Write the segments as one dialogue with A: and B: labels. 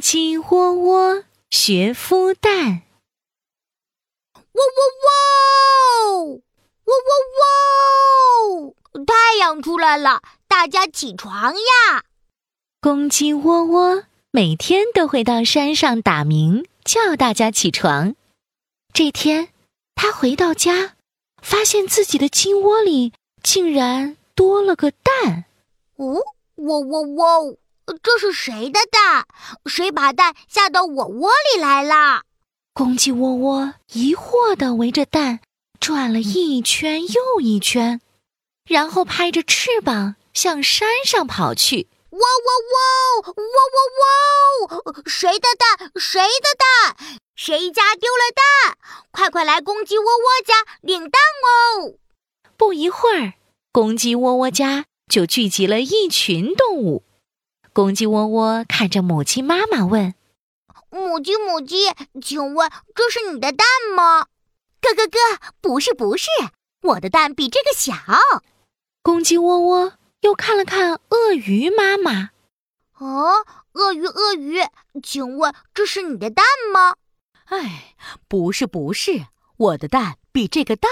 A: 鸡窝窝学孵蛋。
B: 喔喔喔！喔喔喔！太阳出来了，大家起床呀！
A: 公鸡窝窝每天都会到山上打鸣，叫大家起床。这天，他回到家，发现自己的鸡窝里竟然多了个蛋。
B: 哦，喔喔喔！这是谁的蛋？谁把蛋下到我窝里来了？
A: 公鸡窝窝疑惑地围着蛋转了一圈又一圈，然后拍着翅膀向山上跑去。
B: 喔喔喔！喔喔喔！谁的蛋？谁的蛋？谁家丢了蛋？快快来公鸡窝窝家领蛋哦！
A: 不一会儿，公鸡窝窝家就聚集了一群动物。公鸡窝窝看着母鸡妈妈问：“
B: 母鸡，母鸡，请问这是你的蛋吗？”“
C: 咯咯咯，不是，不是，我的蛋比这个小。”
A: 公鸡窝窝又看了看鳄鱼妈妈：“
B: 哦，鳄鱼，鳄鱼，请问这是你的蛋吗？”“
C: 哎，不是，不是，我的蛋比这个大。”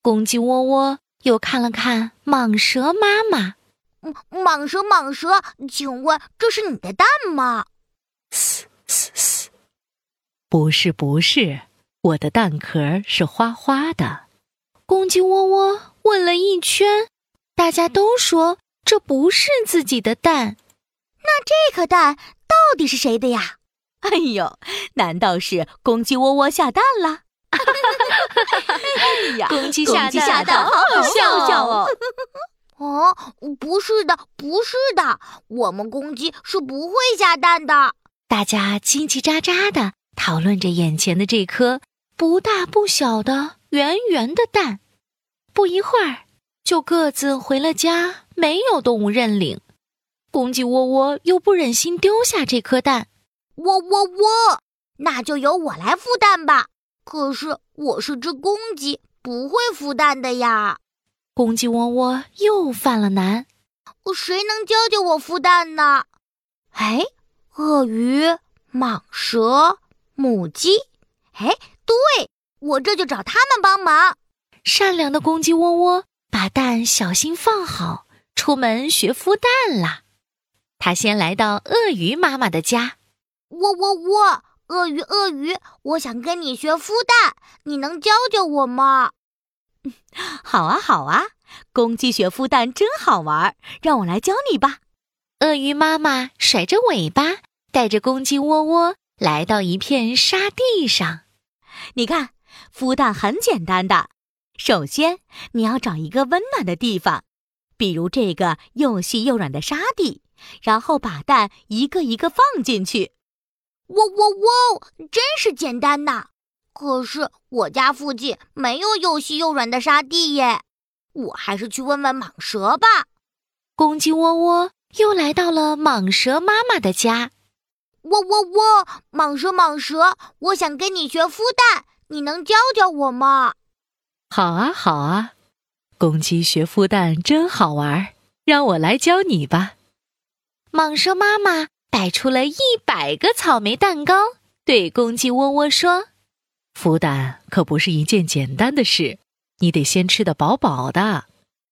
A: 公鸡窝窝又看了看蟒蛇妈妈。
B: 蟒蛇，蟒蛇，请问这是你的蛋吗？
A: 嘶嘶嘶，不是，不是，我的蛋壳是花花的。公鸡窝窝问了一圈，大家都说这不是自己的蛋。
C: 那这颗蛋到底是谁的呀？哎呦，难道是公鸡窝窝下蛋了？
A: 哎呀，公鸡下
C: 蛋，好好笑笑哦。
B: 哦，不是的，不是的，我们公鸡是不会下蛋的。
A: 大家叽叽喳喳的讨论着眼前的这颗不大不小的圆圆的蛋。不一会儿，就各自回了家，没有动物认领。公鸡窝窝又不忍心丢下这颗蛋，
B: 喔喔喔，那就由我来孵蛋吧。可是我是只公鸡，不会孵蛋的呀。
A: 公鸡窝窝又犯了难，
B: 谁能教教我孵蛋呢？哎，鳄鱼、蟒蛇、母鸡，哎，对，我这就找他们帮忙。
A: 善良的公鸡窝窝把蛋小心放好，出门学孵蛋啦。他先来到鳄鱼妈妈的家，
B: 喔喔喔，鳄鱼鳄鱼，我想跟你学孵蛋，你能教教我吗？
C: 好啊，好啊，公鸡学孵蛋真好玩，让我来教你吧。
A: 鳄鱼妈妈甩着尾巴，带着公鸡窝窝来到一片沙地上。
C: 你看，孵蛋很简单的。首先，你要找一个温暖的地方，比如这个又细又软的沙地，然后把蛋一个一个放进去。
B: 喔喔喔，真是简单呐！可是我家附近没有又细又软的沙地耶，我还是去问问蟒蛇吧。
A: 公鸡窝窝又来到了蟒蛇妈妈的家。
B: 喔喔喔，蟒蛇蟒蛇，我想跟你学孵蛋，你能教教我吗？
A: 好啊好啊，公鸡学孵蛋真好玩，让我来教你吧。蟒蛇妈妈摆出了一百个草莓蛋糕，对公鸡窝窝说。孵蛋可不是一件简单的事，你得先吃得饱饱的。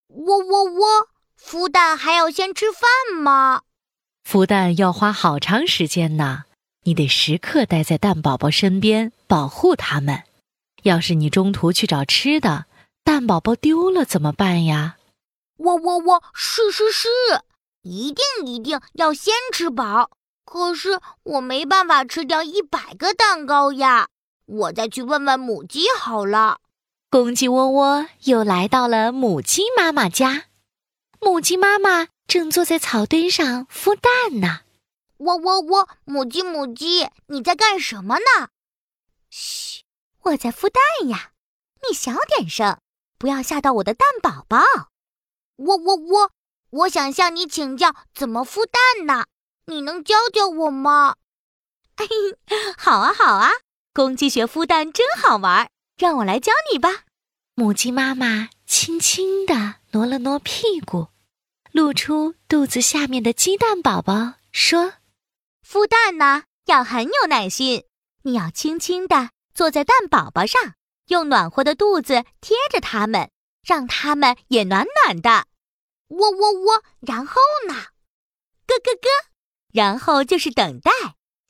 B: 喔喔喔，孵蛋还要先吃饭吗？
A: 孵蛋要花好长时间呢，你得时刻待在蛋宝宝身边，保护它们。要是你中途去找吃的，蛋宝宝丢了怎么办呀？
B: 喔喔喔，是是是，一定一定要先吃饱。可是我没办法吃掉一百个蛋糕呀。我再去问问母鸡好了。
A: 公鸡窝窝又来到了母鸡妈妈家，母鸡妈妈正坐在草堆上孵蛋呢。
B: 喔喔喔，母鸡母鸡，你在干什么呢？
C: 嘘，我在孵蛋呀。你小点声，不要吓到我的蛋宝宝。
B: 喔喔喔，我想向你请教怎么孵蛋呢？你能教教我吗？
C: 嘿，好啊，好啊。公鸡学孵蛋真好玩，让我来教你吧。
A: 母鸡妈妈轻轻地挪了挪屁股，露出肚子下面的鸡蛋宝宝，说：“
C: 孵蛋呢，要很有耐心。你要轻轻地坐在蛋宝宝上，用暖和的肚子贴着它们，让它们也暖暖的。
B: 喔喔喔，然后呢？
C: 咯咯咯，然后就是等待，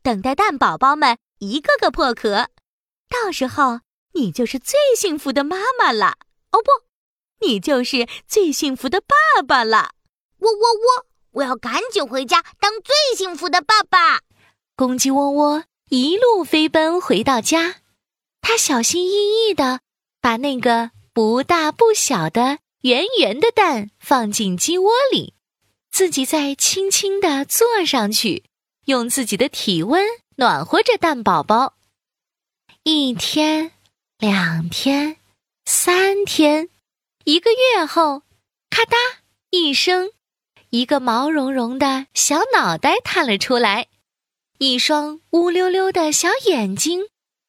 C: 等待蛋宝宝们一个个破壳。到时候你就是最幸福的妈妈了。哦不，你就是最幸福的爸爸了。
B: 喔喔喔，我要赶紧回家当最幸福的爸爸。
A: 公鸡喔喔。一路飞奔回到家，它小心翼翼的把那个不大不小的圆圆的蛋放进鸡窝里，自己再轻轻的坐上去，用自己的体温暖和着蛋宝宝。一天，两天，三天，一个月后，咔嗒一声，一个毛茸茸的小脑袋探了出来。一双乌溜溜的小眼睛，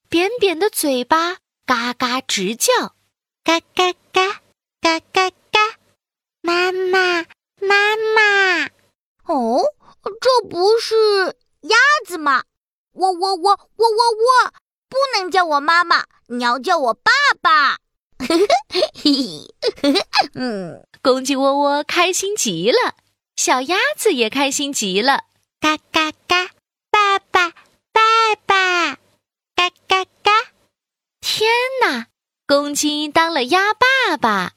A: 扁扁的嘴巴，嘎嘎直叫，
D: 嘎嘎嘎，嘎嘎嘎，妈妈，妈妈！
B: 哦，这不是鸭子吗？喔喔喔喔喔喔！不能叫我妈妈，你要叫我爸爸。嘿嘿嘿嘿嘿，
A: 嗯，公鸡窝窝开心极了，小鸭子也开心极了，
D: 嘎嘎嘎。爸爸，爸爸，嘎嘎嘎！
A: 天哪，公鸡当了鸭爸爸。